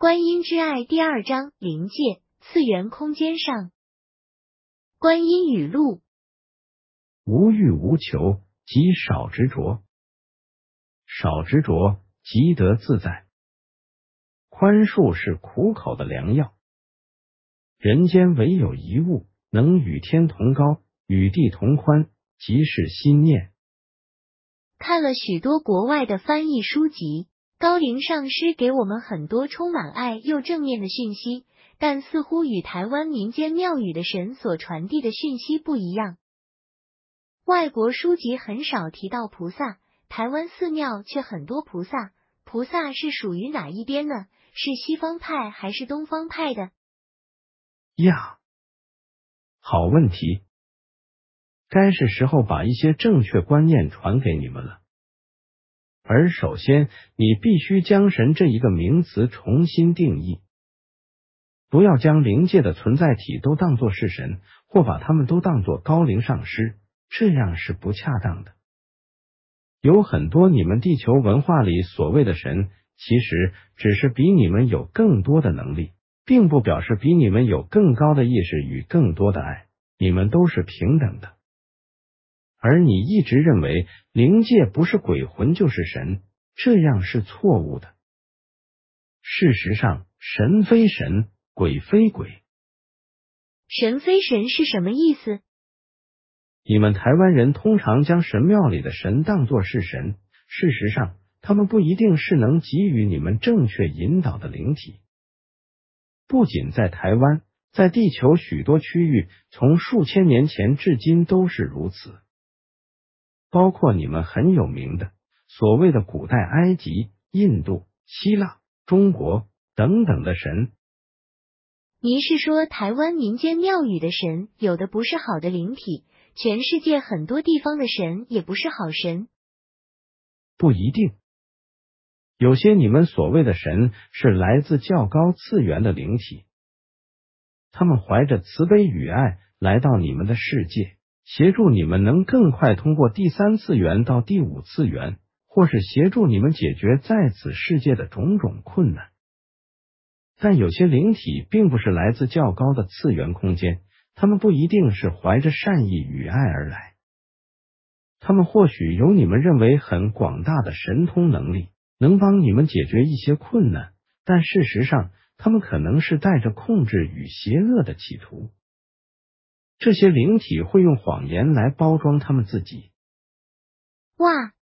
观音之爱第二章灵界次元空间上，观音语录：无欲无求，即少执着；少执着，即得自在。宽恕是苦口的良药。人间唯有一物，能与天同高，与地同宽，即是心念。看了许多国外的翻译书籍。高龄上师给我们很多充满爱又正面的讯息，但似乎与台湾民间庙宇的神所传递的讯息不一样。外国书籍很少提到菩萨，台湾寺庙却很多菩萨。菩萨是属于哪一边呢？是西方派还是东方派的？呀，好问题，该是时候把一些正确观念传给你们了。而首先，你必须将神这一个名词重新定义，不要将灵界的存在体都当作是神，或把他们都当作高龄上师，这样是不恰当的。有很多你们地球文化里所谓的神，其实只是比你们有更多的能力，并不表示比你们有更高的意识与更多的爱，你们都是平等的。而你一直认为灵界不是鬼魂就是神，这样是错误的。事实上，神非神，鬼非鬼。神非神是什么意思？你们台湾人通常将神庙里的神当作是神，事实上，他们不一定是能给予你们正确引导的灵体。不仅在台湾，在地球许多区域，从数千年前至今都是如此。包括你们很有名的所谓的古代埃及、印度、希腊、中国等等的神。您是说台湾民间庙宇的神有的不是好的灵体？全世界很多地方的神也不是好神？不一定，有些你们所谓的神是来自较高次元的灵体，他们怀着慈悲与爱来到你们的世界。协助你们能更快通过第三次元到第五次元，或是协助你们解决在此世界的种种困难。但有些灵体并不是来自较高的次元空间，他们不一定是怀着善意与爱而来。他们或许有你们认为很广大的神通能力，能帮你们解决一些困难，但事实上，他们可能是带着控制与邪恶的企图。这些灵体会用谎言来包装他们自己。哇，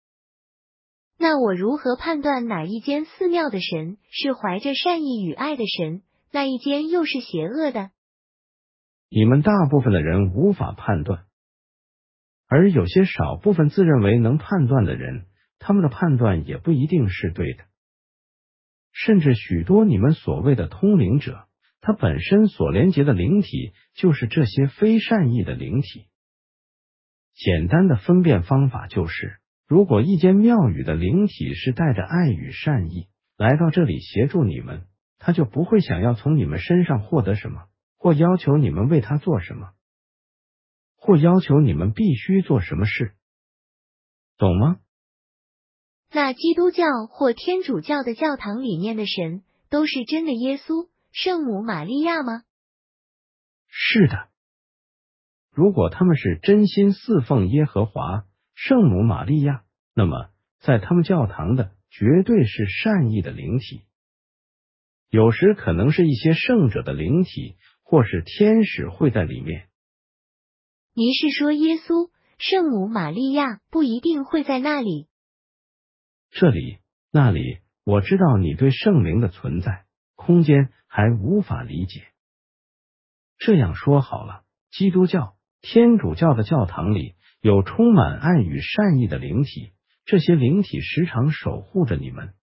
那我如何判断哪一间寺庙的神是怀着善意与爱的神，那一间又是邪恶的？你们大部分的人无法判断，而有些少部分自认为能判断的人，他们的判断也不一定是对的。甚至许多你们所谓的通灵者。它本身所连接的灵体就是这些非善意的灵体。简单的分辨方法就是，如果一间庙宇的灵体是带着爱与善意来到这里协助你们，他就不会想要从你们身上获得什么，或要求你们为他做什么，或要求你们必须做什么事，懂吗？那基督教或天主教的教堂里面的神都是真的耶稣？圣母玛利亚吗？是的。如果他们是真心侍奉耶和华圣母玛利亚，那么在他们教堂的绝对是善意的灵体。有时可能是一些圣者的灵体，或是天使会在里面。您是说耶稣、圣母玛利亚不一定会在那里？这里、那里，我知道你对圣灵的存在。空间还无法理解。这样说好了，基督教、天主教的教堂里有充满爱与善意的灵体，这些灵体时常守护着你们。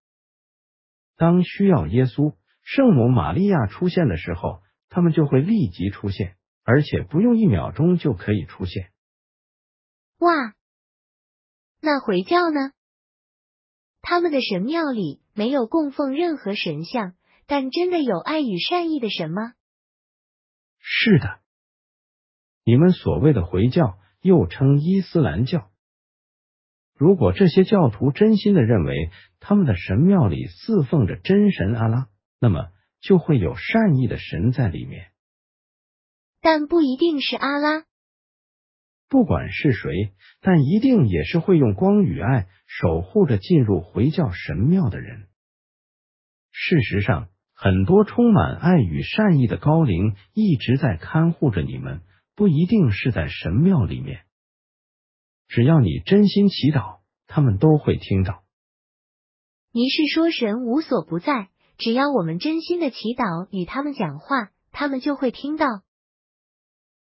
当需要耶稣、圣母玛利亚出现的时候，他们就会立即出现，而且不用一秒钟就可以出现。哇，那回教呢？他们的神庙里没有供奉任何神像。但真的有爱与善意的神吗？是的，你们所谓的回教，又称伊斯兰教。如果这些教徒真心的认为他们的神庙里侍奉着真神阿拉，那么就会有善意的神在里面。但不一定是阿拉。不管是谁，但一定也是会用光与爱守护着进入回教神庙的人。事实上，很多充满爱与善意的高灵一直在看护着你们，不一定是在神庙里面。只要你真心祈祷，他们都会听到。你是说神无所不在，只要我们真心的祈祷与他们讲话，他们就会听到。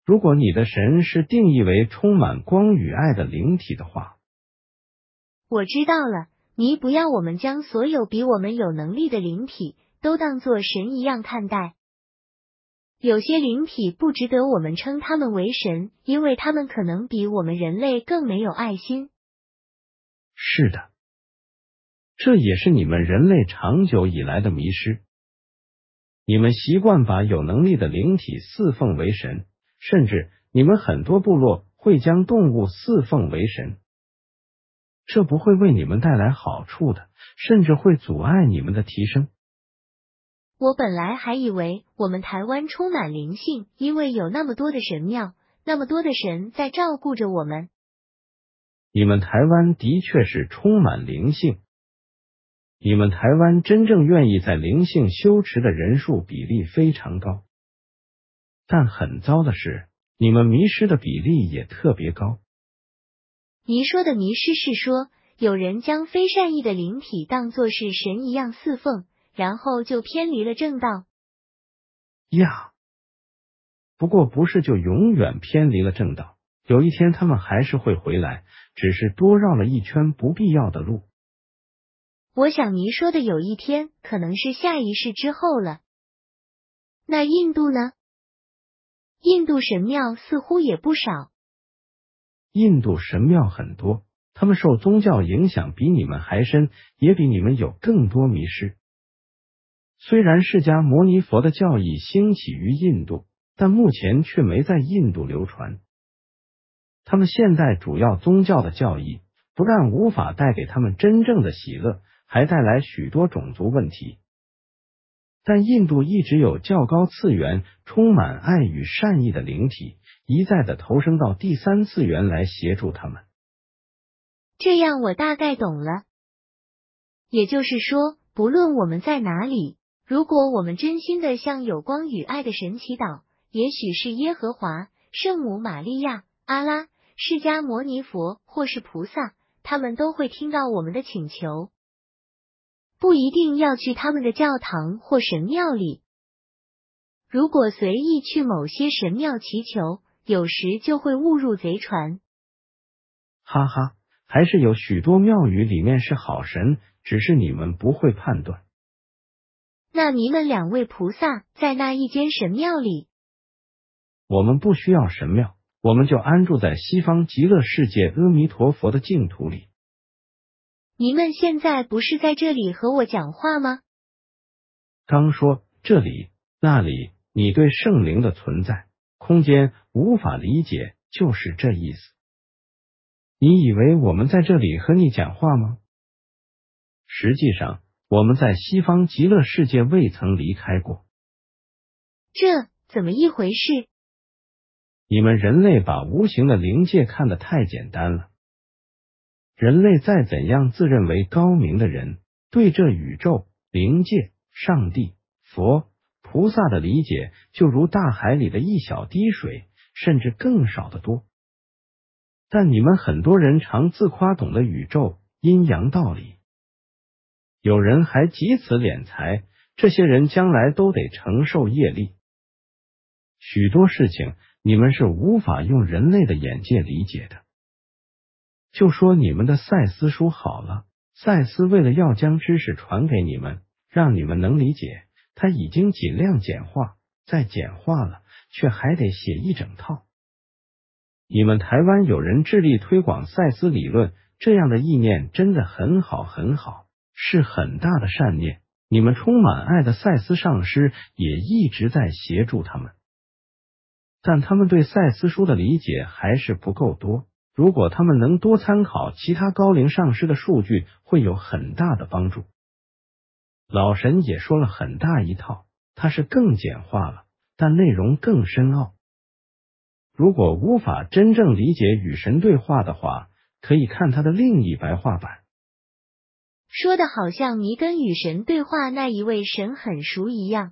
如果你的神是定义为充满光与爱的灵体的话，我知道了。你不要我们将所有比我们有能力的灵体都当作神一样看待。有些灵体不值得我们称他们为神，因为他们可能比我们人类更没有爱心。是的，这也是你们人类长久以来的迷失。你们习惯把有能力的灵体侍奉为神。甚至你们很多部落会将动物侍奉为神，这不会为你们带来好处的，甚至会阻碍你们的提升。我本来还以为我们台湾充满灵性，因为有那么多的神庙，那么多的神在照顾着我们。你们台湾的确是充满灵性，你们台湾真正愿意在灵性修持的人数比例非常高。但很糟的是，你们迷失的比例也特别高。您说的迷失是说，有人将非善意的灵体当作是神一样侍奉，然后就偏离了正道。呀，不过不是就永远偏离了正道，有一天他们还是会回来，只是多绕了一圈不必要的路。我想您说的有一天，可能是下一世之后了。那印度呢？印度神庙似乎也不少。印度神庙很多，他们受宗教影响比你们还深，也比你们有更多迷失。虽然释迦牟尼佛的教义兴起于印度，但目前却没在印度流传。他们现代主要宗教的教义不但无法带给他们真正的喜乐，还带来许多种族问题。但印度一直有较高次元、充满爱与善意的灵体，一再的投生到第三次元来协助他们。这样我大概懂了。也就是说，不论我们在哪里，如果我们真心的向有光与爱的神祈祷，也许是耶和华、圣母玛利亚、阿拉、释迦牟尼佛或是菩萨，他们都会听到我们的请求。不一定要去他们的教堂或神庙里。如果随意去某些神庙祈求，有时就会误入贼船。哈哈，还是有许多庙宇里面是好神，只是你们不会判断。那你们两位菩萨在那一间神庙里？我们不需要神庙，我们就安住在西方极乐世界阿弥陀佛的净土里。你们现在不是在这里和我讲话吗？刚说这里那里，你对圣灵的存在空间无法理解，就是这意思。你以为我们在这里和你讲话吗？实际上，我们在西方极乐世界未曾离开过。这怎么一回事？你们人类把无形的灵界看得太简单了。人类再怎样自认为高明的人，对这宇宙、灵界、上帝、佛、菩萨的理解，就如大海里的一小滴水，甚至更少的多。但你们很多人常自夸懂得宇宙阴阳道理，有人还借此敛财。这些人将来都得承受业力。许多事情，你们是无法用人类的眼界理解的。就说你们的赛斯书好了，赛斯为了要将知识传给你们，让你们能理解，他已经尽量简化，再简化了，却还得写一整套。你们台湾有人致力推广赛斯理论，这样的意念真的很好，很好，是很大的善念。你们充满爱的赛斯上师也一直在协助他们，但他们对赛斯书的理解还是不够多。如果他们能多参考其他高龄上师的数据，会有很大的帮助。老神也说了很大一套，它是更简化了，但内容更深奥。如果无法真正理解与神对话的话，可以看他的另一白话版。说的好像你跟与神对话那一位神很熟一样。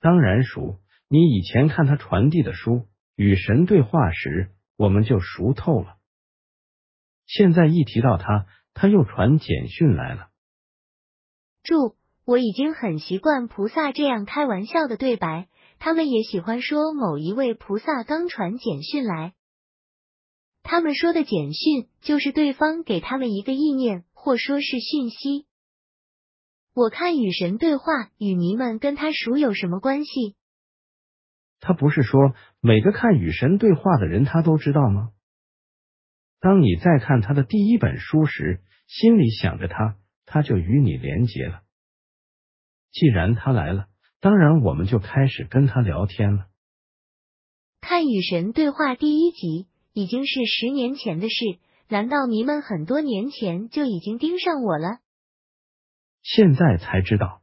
当然熟，你以前看他传递的书《与神对话》时，我们就熟透了。现在一提到他，他又传简讯来了。注：我已经很习惯菩萨这样开玩笑的对白，他们也喜欢说某一位菩萨刚传简讯来。他们说的简讯就是对方给他们一个意念。或说是讯息。我看与神对话，与迷们跟他熟有什么关系？他不是说每个看与神对话的人他都知道吗？当你在看他的第一本书时，心里想着他，他就与你连结了。既然他来了，当然我们就开始跟他聊天了。看与神对话第一集已经是十年前的事。难道你们很多年前就已经盯上我了？现在才知道，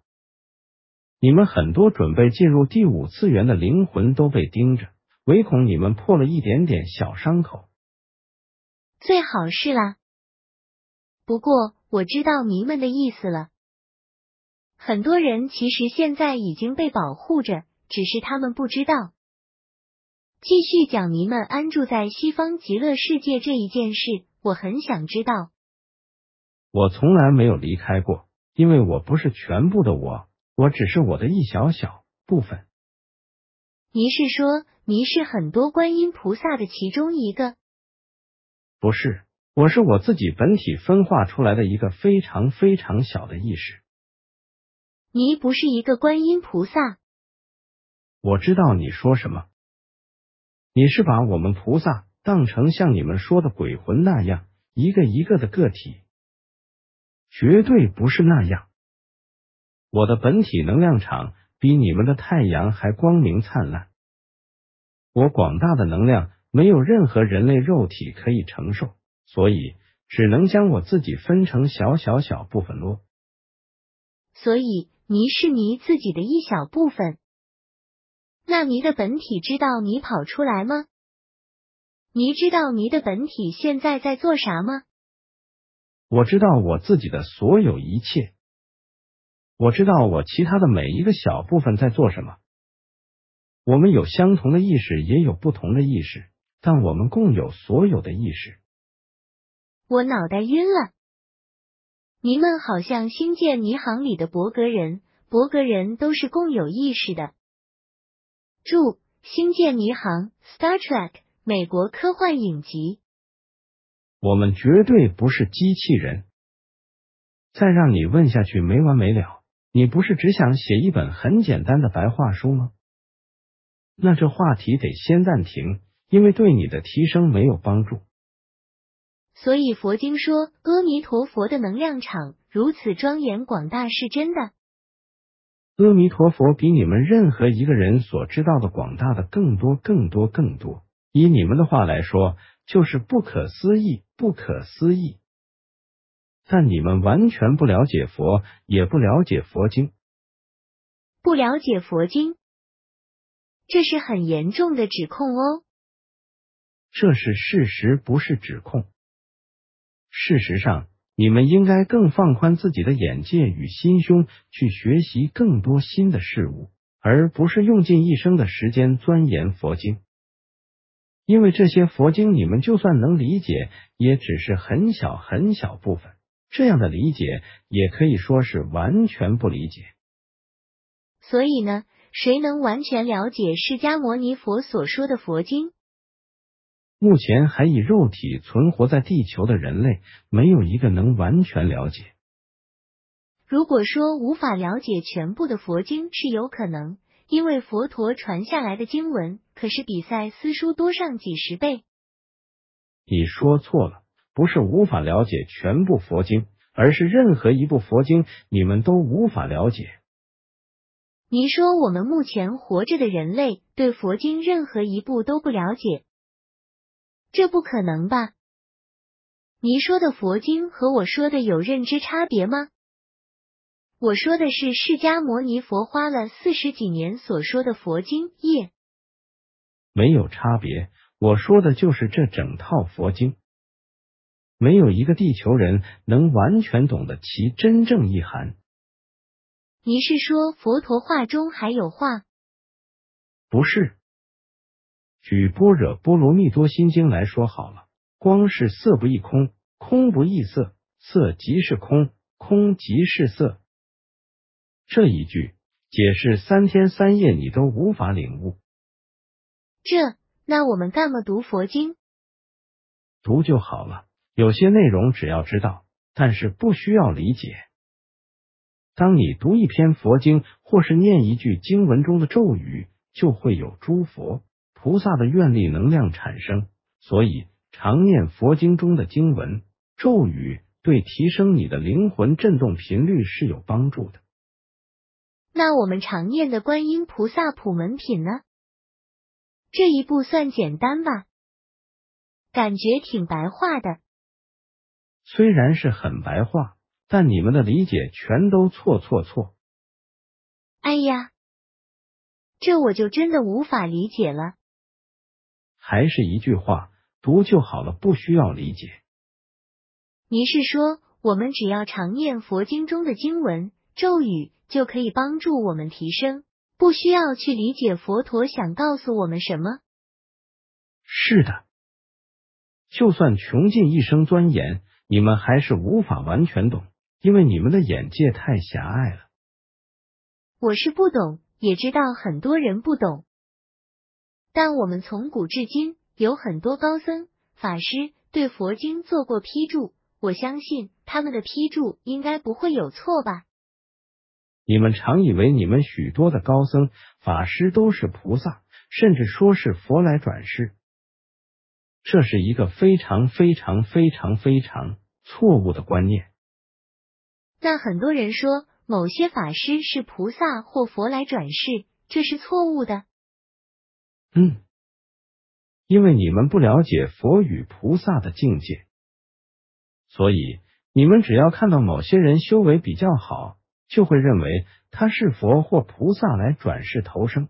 你们很多准备进入第五次元的灵魂都被盯着，唯恐你们破了一点点小伤口。最好是啦。不过我知道迷们的意思了。很多人其实现在已经被保护着，只是他们不知道。继续讲迷们安住在西方极乐世界这一件事。我很想知道，我从来没有离开过，因为我不是全部的我，我只是我的一小小部分。您是说您是很多观音菩萨的其中一个？不是，我是我自己本体分化出来的一个非常非常小的意识。你不是一个观音菩萨？我知道你说什么，你是把我们菩萨。当成像你们说的鬼魂那样一个一个的个体，绝对不是那样。我的本体能量场比你们的太阳还光明灿烂，我广大的能量没有任何人类肉体可以承受，所以只能将我自己分成小小小部分咯。所以你是你自己的一小部分，那你的本体知道你跑出来吗？你知道你的本体现在在做啥吗？我知道我自己的所有一切，我知道我其他的每一个小部分在做什么。我们有相同的意识，也有不同的意识，但我们共有所有的意识。我脑袋晕了。你们好像《星舰迷航》里的伯格人，伯格人都是共有意识的。注：《星舰迷航》（Star Trek）。美国科幻影集，我们绝对不是机器人。再让你问下去没完没了，你不是只想写一本很简单的白话书吗？那这话题得先暂停，因为对你的提升没有帮助。所以佛经说，阿弥陀佛的能量场如此庄严广大，是真的。阿弥陀佛比你们任何一个人所知道的广大的更多，更多，更多。以你们的话来说，就是不可思议，不可思议。但你们完全不了解佛，也不了解佛经，不了解佛经，这是很严重的指控哦。这是事实，不是指控。事实上，你们应该更放宽自己的眼界与心胸，去学习更多新的事物，而不是用尽一生的时间钻研佛经。因为这些佛经，你们就算能理解，也只是很小很小部分。这样的理解，也可以说是完全不理解。所以呢，谁能完全了解释迦牟尼佛所说的佛经？目前还以肉体存活在地球的人类，没有一个能完全了解。如果说无法了解全部的佛经，是有可能。因为佛陀传下来的经文可是比赛私书多上几十倍。你说错了，不是无法了解全部佛经，而是任何一部佛经你们都无法了解。您说我们目前活着的人类对佛经任何一部都不了解，这不可能吧？您说的佛经和我说的有认知差别吗？我说的是释迦牟尼佛花了四十几年所说的佛经业，没有差别。我说的就是这整套佛经，没有一个地球人能完全懂得其真正意涵。你是说佛陀话中还有话？不是。举《般若波罗蜜多心经》来说好了，光是色不异空，空不异色，色即是空，空即是色。这一句解释三天三夜你都无法领悟，这那我们干嘛读佛经？读就好了，有些内容只要知道，但是不需要理解。当你读一篇佛经，或是念一句经文中的咒语，就会有诸佛菩萨的愿力能量产生，所以常念佛经中的经文咒语，对提升你的灵魂振动频率是有帮助的。那我们常念的观音菩萨普门品呢？这一步算简单吧？感觉挺白话的。虽然是很白话，但你们的理解全都错错错。哎呀，这我就真的无法理解了。还是一句话，读就好了，不需要理解。您是说，我们只要常念佛经中的经文咒语？就可以帮助我们提升，不需要去理解佛陀想告诉我们什么。是的，就算穷尽一生钻研，你们还是无法完全懂，因为你们的眼界太狭隘了。我是不懂，也知道很多人不懂，但我们从古至今有很多高僧法师对佛经做过批注，我相信他们的批注应该不会有错吧。你们常以为你们许多的高僧法师都是菩萨，甚至说是佛来转世，这是一个非常非常非常非常错误的观念。那很多人说某些法师是菩萨或佛来转世，这是错误的。嗯，因为你们不了解佛与菩萨的境界，所以你们只要看到某些人修为比较好。就会认为他是佛或菩萨来转世投生。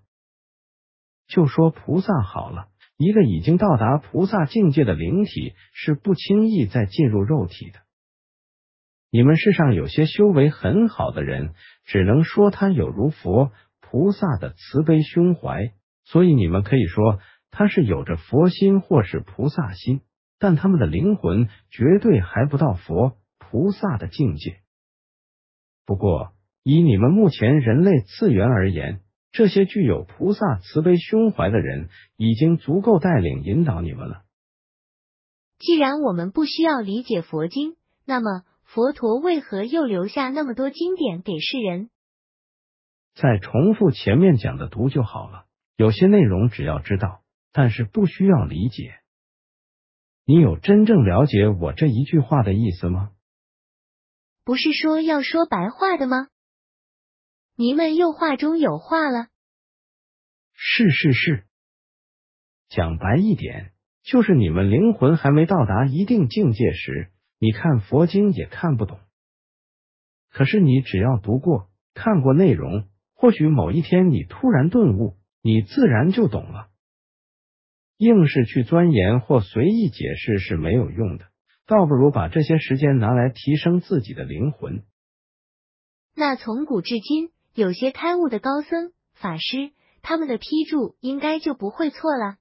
就说菩萨好了，一个已经到达菩萨境界的灵体是不轻易再进入肉体的。你们世上有些修为很好的人，只能说他有如佛菩萨的慈悲胸怀，所以你们可以说他是有着佛心或是菩萨心，但他们的灵魂绝对还不到佛菩萨的境界。不过，以你们目前人类次元而言，这些具有菩萨慈悲胸怀的人已经足够带领引导你们了。既然我们不需要理解佛经，那么佛陀为何又留下那么多经典给世人？再重复前面讲的读就好了。有些内容只要知道，但是不需要理解。你有真正了解我这一句话的意思吗？不是说要说白话的吗？你们又话中有话了。是是是，讲白一点，就是你们灵魂还没到达一定境界时，你看佛经也看不懂。可是你只要读过、看过内容，或许某一天你突然顿悟，你自然就懂了。硬是去钻研或随意解释是没有用的。倒不如把这些时间拿来提升自己的灵魂。那从古至今，有些开悟的高僧法师，他们的批注应该就不会错了。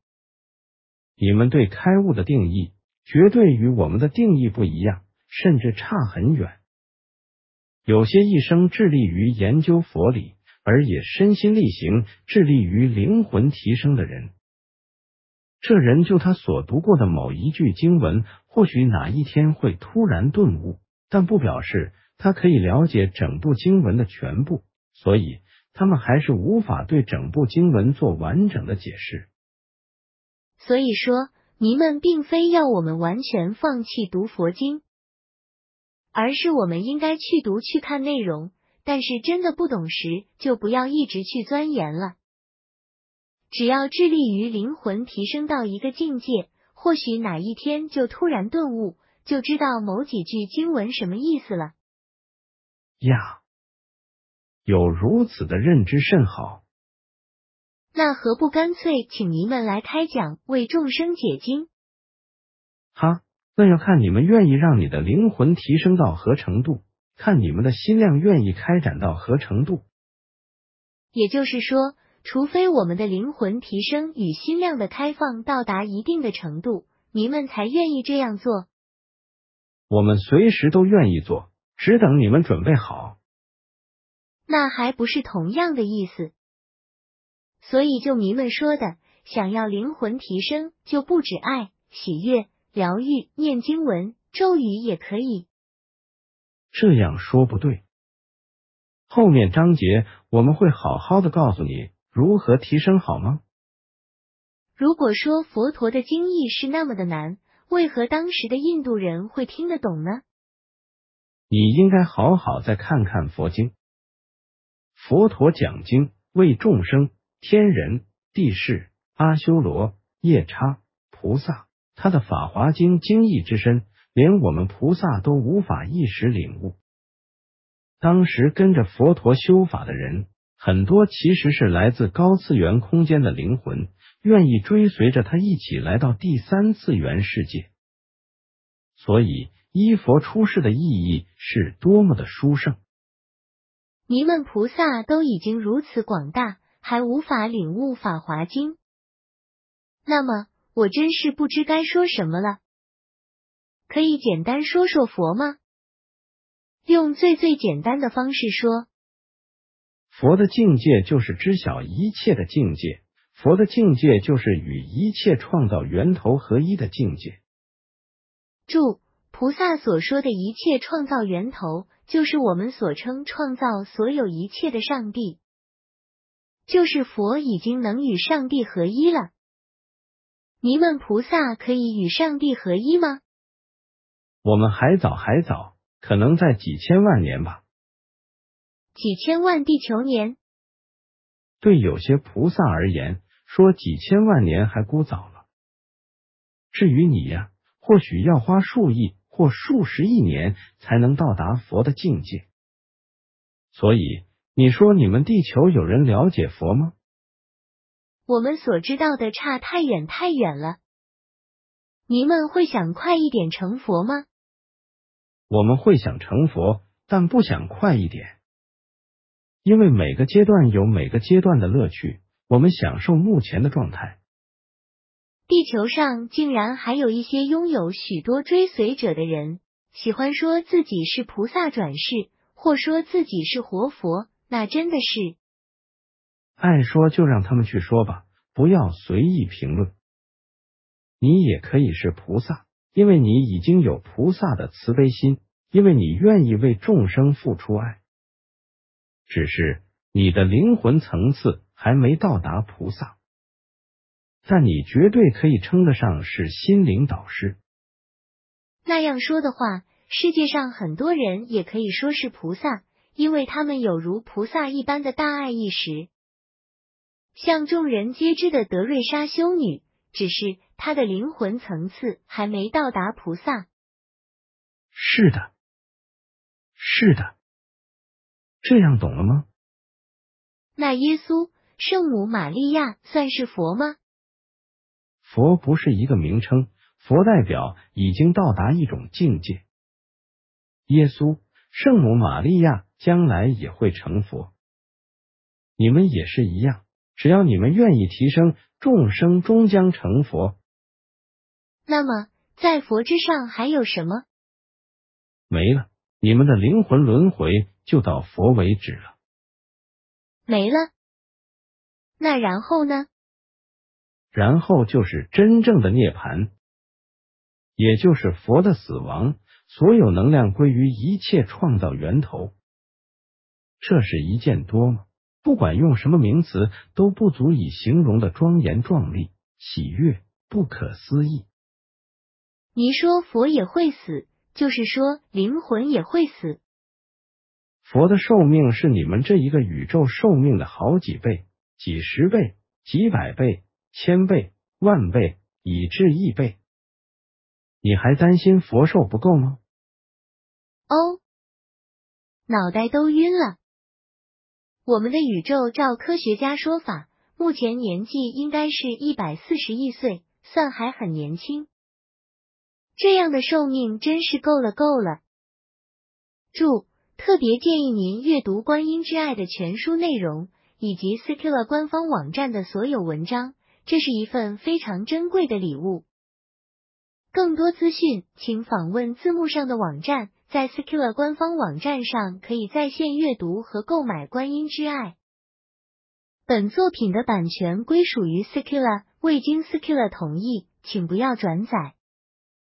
你们对开悟的定义，绝对与我们的定义不一样，甚至差很远。有些一生致力于研究佛理，而也身心力行，致力于灵魂提升的人。这人就他所读过的某一句经文，或许哪一天会突然顿悟，但不表示他可以了解整部经文的全部，所以他们还是无法对整部经文做完整的解释。所以说，您们并非要我们完全放弃读佛经，而是我们应该去读去看内容，但是真的不懂时，就不要一直去钻研了。只要致力于灵魂提升到一个境界，或许哪一天就突然顿悟，就知道某几句经文什么意思了。呀，有如此的认知甚好。那何不干脆请您们来开讲，为众生解经？哈，那要看你们愿意让你的灵魂提升到何程度，看你们的心量愿意开展到何程度。也就是说，除非我们的灵魂提升与心量的开放到达一定的程度，您们才愿意这样做。我们随时都愿意做，只等你们准备好。那还不是同样的意思？所以就迷们说的，想要灵魂提升，就不止爱、喜悦、疗愈、念经文、咒语也可以。这样说不对。后面章节我们会好好的告诉你如何提升，好吗？如果说佛陀的经义是那么的难，为何当时的印度人会听得懂呢？你应该好好再看看佛经。佛陀讲经为众生、天人、地士、阿修罗、夜叉、菩萨，他的《法华经》经义之深，连我们菩萨都无法一时领悟。当时跟着佛陀修法的人很多，其实是来自高次元空间的灵魂，愿意追随着他一起来到第三次元世界。所以依佛出世的意义是多么的殊胜！你们菩萨都已经如此广大，还无法领悟法华经，那么我真是不知该说什么了。可以简单说说佛吗？用最最简单的方式说，佛的境界就是知晓一切的境界，佛的境界就是与一切创造源头合一的境界。注：菩萨所说的一切创造源头，就是我们所称创造所有一切的上帝，就是佛已经能与上帝合一了。你们菩萨可以与上帝合一吗？我们还早，还早。可能在几千万年吧，几千万地球年。对有些菩萨而言，说几千万年还估早了。至于你呀，或许要花数亿或数十亿年才能到达佛的境界。所以，你说你们地球有人了解佛吗？我们所知道的差太远太远了。您们会想快一点成佛吗？我们会想成佛，但不想快一点，因为每个阶段有每个阶段的乐趣。我们享受目前的状态。地球上竟然还有一些拥有许多追随者的人，喜欢说自己是菩萨转世，或说自己是活佛，那真的是爱说就让他们去说吧，不要随意评论。你也可以是菩萨。因为你已经有菩萨的慈悲心，因为你愿意为众生付出爱，只是你的灵魂层次还没到达菩萨，但你绝对可以称得上是心灵导师。那样说的话，世界上很多人也可以说是菩萨，因为他们有如菩萨一般的大爱意识，像众人皆知的德瑞莎修女。只是她的灵魂层次还没到达菩萨。是的，是的，这样懂了吗？那耶稣、圣母玛利亚算是佛吗？佛不是一个名称，佛代表已经到达一种境界。耶稣、圣母玛利亚将来也会成佛，你们也是一样。只要你们愿意提升，众生终将成佛。那么，在佛之上还有什么？没了，你们的灵魂轮回就到佛为止了。没了，那然后呢？然后就是真正的涅槃，也就是佛的死亡，所有能量归于一切创造源头。这是一件多么？不管用什么名词，都不足以形容的庄严壮丽、喜悦、不可思议。你说佛也会死，就是说灵魂也会死。佛的寿命是你们这一个宇宙寿命的好几倍、几十倍、几百倍、千倍、万倍，以至亿倍。你还担心佛寿不够吗？哦，脑袋都晕了。我们的宇宙照科学家说法，目前年纪应该是一百四十亿岁，算还很年轻。这样的寿命真是够了够了。注：特别建议您阅读《观音之爱》的全书内容，以及 Skilla 官方网站的所有文章，这是一份非常珍贵的礼物。更多资讯，请访问字幕上的网站。在 Skilla 官方网站上，可以在线阅读和购买《观音之爱》。本作品的版权归属于 Skilla，未经 Skilla 同意，请不要转载。